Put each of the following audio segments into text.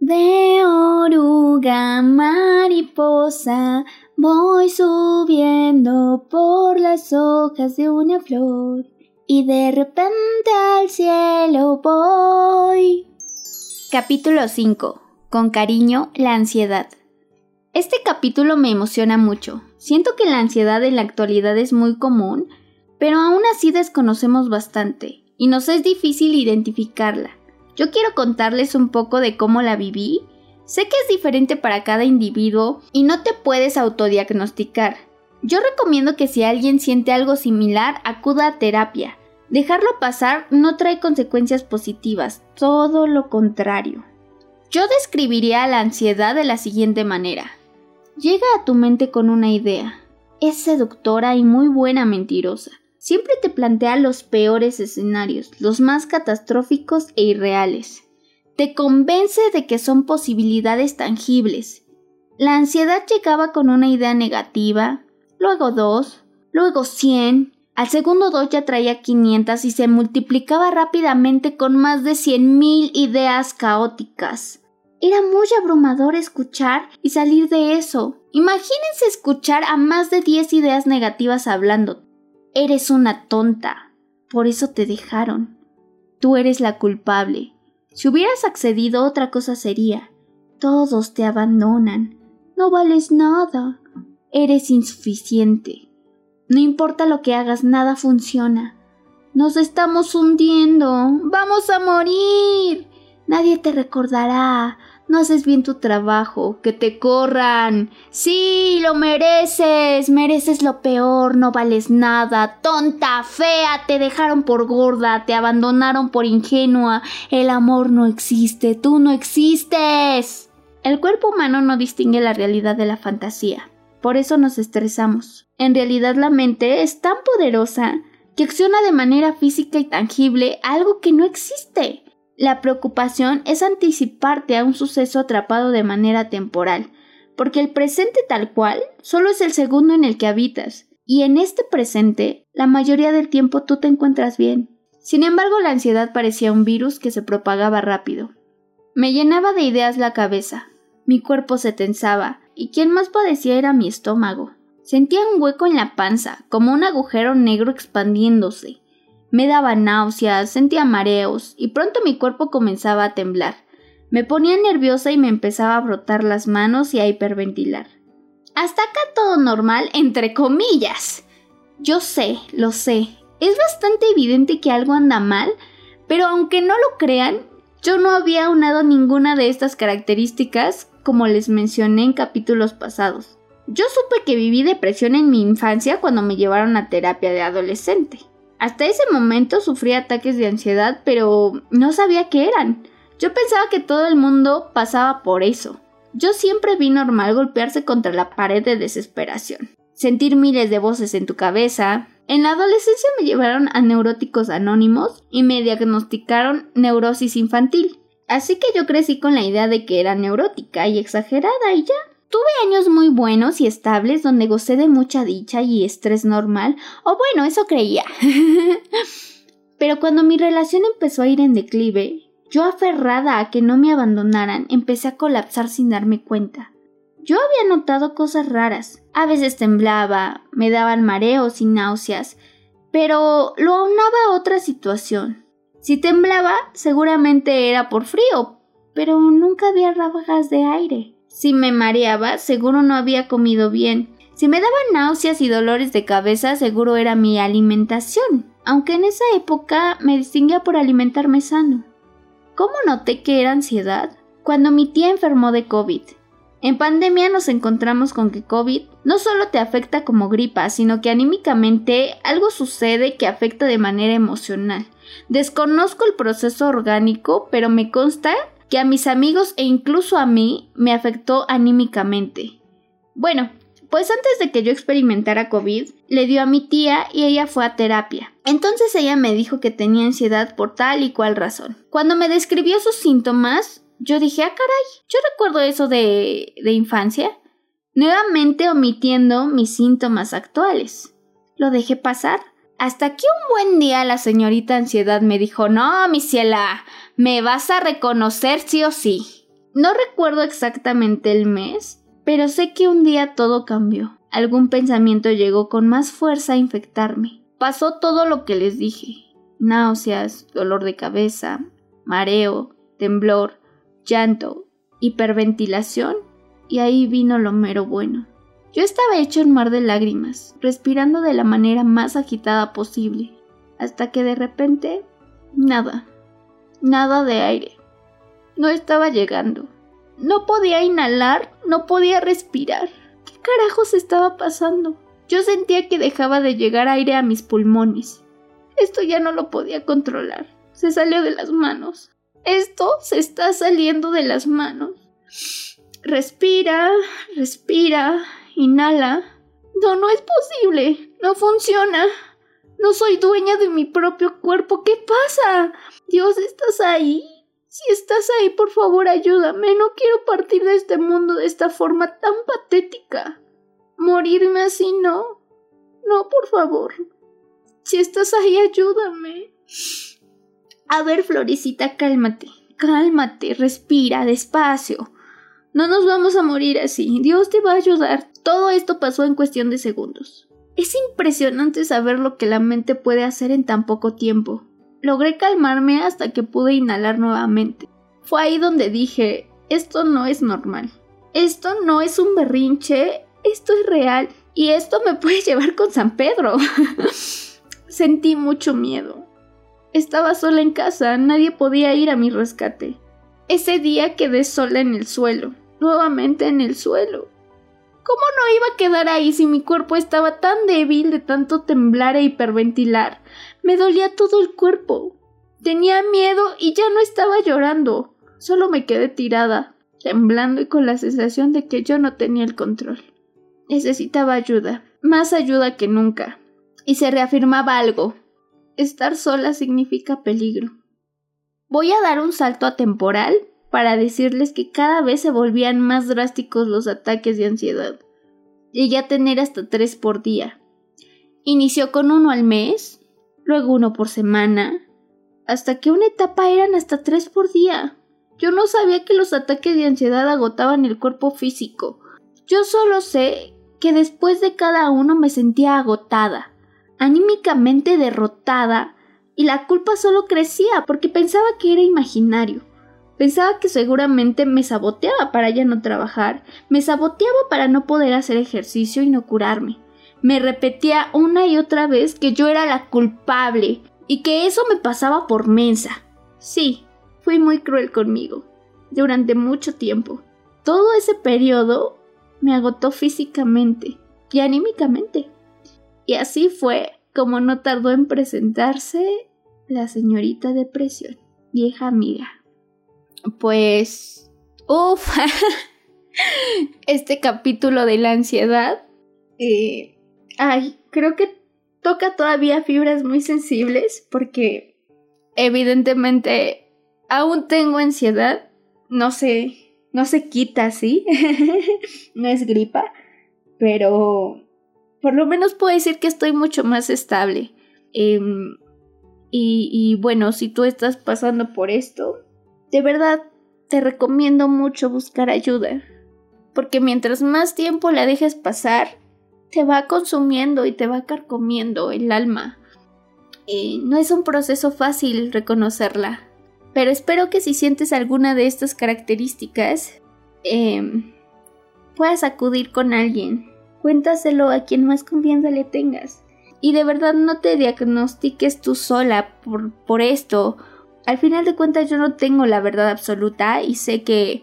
De oruga mariposa voy subiendo por las hojas de una flor y de repente al cielo voy. Capítulo 5. Con cariño, la ansiedad. Este capítulo me emociona mucho. Siento que la ansiedad en la actualidad es muy común, pero aún así desconocemos bastante y nos es difícil identificarla. Yo quiero contarles un poco de cómo la viví. Sé que es diferente para cada individuo y no te puedes autodiagnosticar. Yo recomiendo que si alguien siente algo similar, acuda a terapia. Dejarlo pasar no trae consecuencias positivas, todo lo contrario. Yo describiría la ansiedad de la siguiente manera. Llega a tu mente con una idea. Es seductora y muy buena mentirosa. Siempre te plantea los peores escenarios, los más catastróficos e irreales. Te convence de que son posibilidades tangibles. La ansiedad llegaba con una idea negativa, luego dos, luego cien, al segundo dos ya traía 500 y se multiplicaba rápidamente con más de 100.000 ideas caóticas. Era muy abrumador escuchar y salir de eso. Imagínense escuchar a más de 10 ideas negativas hablando. Eres una tonta. Por eso te dejaron. Tú eres la culpable. Si hubieras accedido otra cosa sería. Todos te abandonan. No vales nada. Eres insuficiente. No importa lo que hagas, nada funciona. Nos estamos hundiendo. Vamos a morir. Nadie te recordará. No haces bien tu trabajo. Que te corran. Sí, lo mereces. Mereces lo peor. No vales nada. Tonta, fea. Te dejaron por gorda. Te abandonaron por ingenua. El amor no existe. Tú no existes. El cuerpo humano no distingue la realidad de la fantasía. Por eso nos estresamos. En realidad la mente es tan poderosa que acciona de manera física y tangible algo que no existe. La preocupación es anticiparte a un suceso atrapado de manera temporal, porque el presente tal cual solo es el segundo en el que habitas, y en este presente la mayoría del tiempo tú te encuentras bien. Sin embargo, la ansiedad parecía un virus que se propagaba rápido. Me llenaba de ideas la cabeza, mi cuerpo se tensaba, y quien más padecía era mi estómago. Sentía un hueco en la panza, como un agujero negro expandiéndose. Me daba náuseas, sentía mareos, y pronto mi cuerpo comenzaba a temblar. Me ponía nerviosa y me empezaba a brotar las manos y a hiperventilar. Hasta acá todo normal, entre comillas. Yo sé, lo sé. Es bastante evidente que algo anda mal, pero aunque no lo crean, yo no había unado ninguna de estas características como les mencioné en capítulos pasados. Yo supe que viví depresión en mi infancia cuando me llevaron a terapia de adolescente. Hasta ese momento sufrí ataques de ansiedad, pero no sabía qué eran. Yo pensaba que todo el mundo pasaba por eso. Yo siempre vi normal golpearse contra la pared de desesperación, sentir miles de voces en tu cabeza. En la adolescencia me llevaron a neuróticos anónimos y me diagnosticaron neurosis infantil. Así que yo crecí con la idea de que era neurótica y exagerada y ya. Tuve años muy buenos y estables donde gocé de mucha dicha y estrés normal, o bueno, eso creía. Pero cuando mi relación empezó a ir en declive, yo aferrada a que no me abandonaran, empecé a colapsar sin darme cuenta. Yo había notado cosas raras. A veces temblaba, me daban mareos y náuseas, pero lo aunaba a otra situación. Si temblaba, seguramente era por frío, pero nunca había ráfagas de aire. Si me mareaba, seguro no había comido bien. Si me daban náuseas y dolores de cabeza, seguro era mi alimentación, aunque en esa época me distinguía por alimentarme sano. ¿Cómo noté que era ansiedad? Cuando mi tía enfermó de COVID. En pandemia nos encontramos con que COVID no solo te afecta como gripa, sino que anímicamente algo sucede que afecta de manera emocional. Desconozco el proceso orgánico, pero me consta que a mis amigos e incluso a mí me afectó anímicamente. Bueno, pues antes de que yo experimentara COVID, le dio a mi tía y ella fue a terapia. Entonces ella me dijo que tenía ansiedad por tal y cual razón. Cuando me describió sus síntomas, yo dije, ah, caray, yo recuerdo eso de, de infancia. Nuevamente omitiendo mis síntomas actuales. Lo dejé pasar. Hasta que un buen día la señorita ansiedad me dijo, no, mi ciela, me vas a reconocer sí o sí. No recuerdo exactamente el mes, pero sé que un día todo cambió. Algún pensamiento llegó con más fuerza a infectarme. Pasó todo lo que les dije. Náuseas, dolor de cabeza, mareo, temblor, llanto, hiperventilación, y ahí vino lo mero bueno. Yo estaba hecho en mar de lágrimas, respirando de la manera más agitada posible, hasta que de repente, nada, nada de aire. No estaba llegando. No podía inhalar, no podía respirar. ¿Qué carajos estaba pasando? Yo sentía que dejaba de llegar aire a mis pulmones. Esto ya no lo podía controlar. Se salió de las manos. Esto se está saliendo de las manos. Respira, respira, inhala. No, no es posible. No funciona. No soy dueña de mi propio cuerpo. ¿Qué pasa? Dios, ¿estás ahí? Si estás ahí, por favor, ayúdame. No quiero partir de este mundo de esta forma tan patética. Morirme así, no. No, por favor. Si estás ahí, ayúdame. A ver, Florecita, cálmate. Cálmate, respira despacio. No nos vamos a morir así. Dios te va a ayudar. Todo esto pasó en cuestión de segundos. Es impresionante saber lo que la mente puede hacer en tan poco tiempo. Logré calmarme hasta que pude inhalar nuevamente. Fue ahí donde dije, esto no es normal. Esto no es un berrinche, esto es real y esto me puede llevar con San Pedro. Sentí mucho miedo. Estaba sola en casa, nadie podía ir a mi rescate. Ese día quedé sola en el suelo, nuevamente en el suelo. ¿Cómo no iba a quedar ahí si mi cuerpo estaba tan débil de tanto temblar e hiperventilar? Me dolía todo el cuerpo. Tenía miedo y ya no estaba llorando. Solo me quedé tirada, temblando y con la sensación de que yo no tenía el control. Necesitaba ayuda, más ayuda que nunca. Y se reafirmaba algo. Estar sola significa peligro. Voy a dar un salto atemporal para decirles que cada vez se volvían más drásticos los ataques de ansiedad. Llegué a tener hasta tres por día. Inició con uno al mes, luego uno por semana, hasta que una etapa eran hasta tres por día. Yo no sabía que los ataques de ansiedad agotaban el cuerpo físico. Yo solo sé que después de cada uno me sentía agotada, anímicamente derrotada, y la culpa solo crecía porque pensaba que era imaginario. Pensaba que seguramente me saboteaba para ya no trabajar, me saboteaba para no poder hacer ejercicio y no curarme. Me repetía una y otra vez que yo era la culpable y que eso me pasaba por mensa. Sí, fui muy cruel conmigo, durante mucho tiempo. Todo ese periodo me agotó físicamente y anímicamente. Y así fue como no tardó en presentarse la señorita depresión, vieja amiga pues, uff, este capítulo de la ansiedad, eh, ay, creo que toca todavía fibras muy sensibles porque evidentemente aún tengo ansiedad, no sé, no se quita ¿sí? no es gripa, pero por lo menos puedo decir que estoy mucho más estable. Em, y, y bueno, si tú estás pasando por esto, de verdad, te recomiendo mucho buscar ayuda, porque mientras más tiempo la dejes pasar, te va consumiendo y te va carcomiendo el alma. Y no es un proceso fácil reconocerla, pero espero que si sientes alguna de estas características, em, puedas acudir con alguien. Cuéntaselo a quien más confianza le tengas. Y de verdad no te diagnostiques tú sola por, por esto al final de cuentas yo no tengo la verdad absoluta y sé que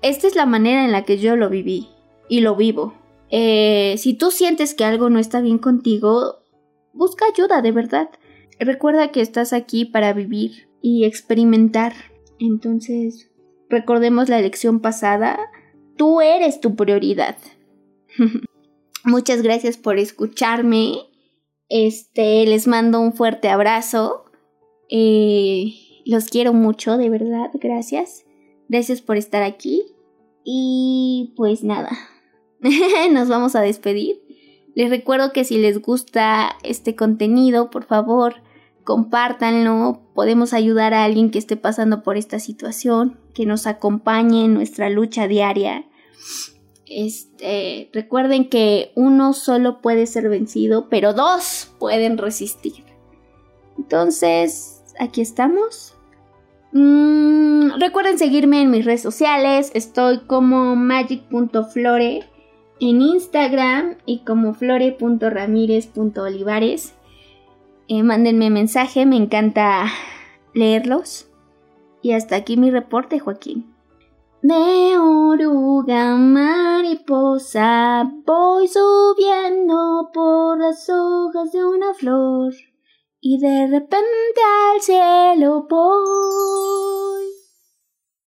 esta es la manera en la que yo lo viví y lo vivo. Eh, si tú sientes que algo no está bien contigo, busca ayuda de verdad. Recuerda que estás aquí para vivir y experimentar. Entonces, recordemos la lección pasada. Tú eres tu prioridad. Muchas gracias por escucharme. Este, les mando un fuerte abrazo. Eh, los quiero mucho, de verdad, gracias. Gracias por estar aquí. Y pues nada, nos vamos a despedir. Les recuerdo que si les gusta este contenido, por favor, compártanlo, podemos ayudar a alguien que esté pasando por esta situación, que nos acompañe en nuestra lucha diaria. Este, recuerden que uno solo puede ser vencido, pero dos pueden resistir. Entonces, aquí estamos. Mm, recuerden seguirme en mis redes sociales. Estoy como magic.flore en Instagram y como flore.ramírez.olivares. Eh, mándenme mensaje, me encanta leerlos. Y hasta aquí mi reporte, Joaquín. De oruga mariposa voy subiendo por las hojas de una flor y de repente al cielo voy.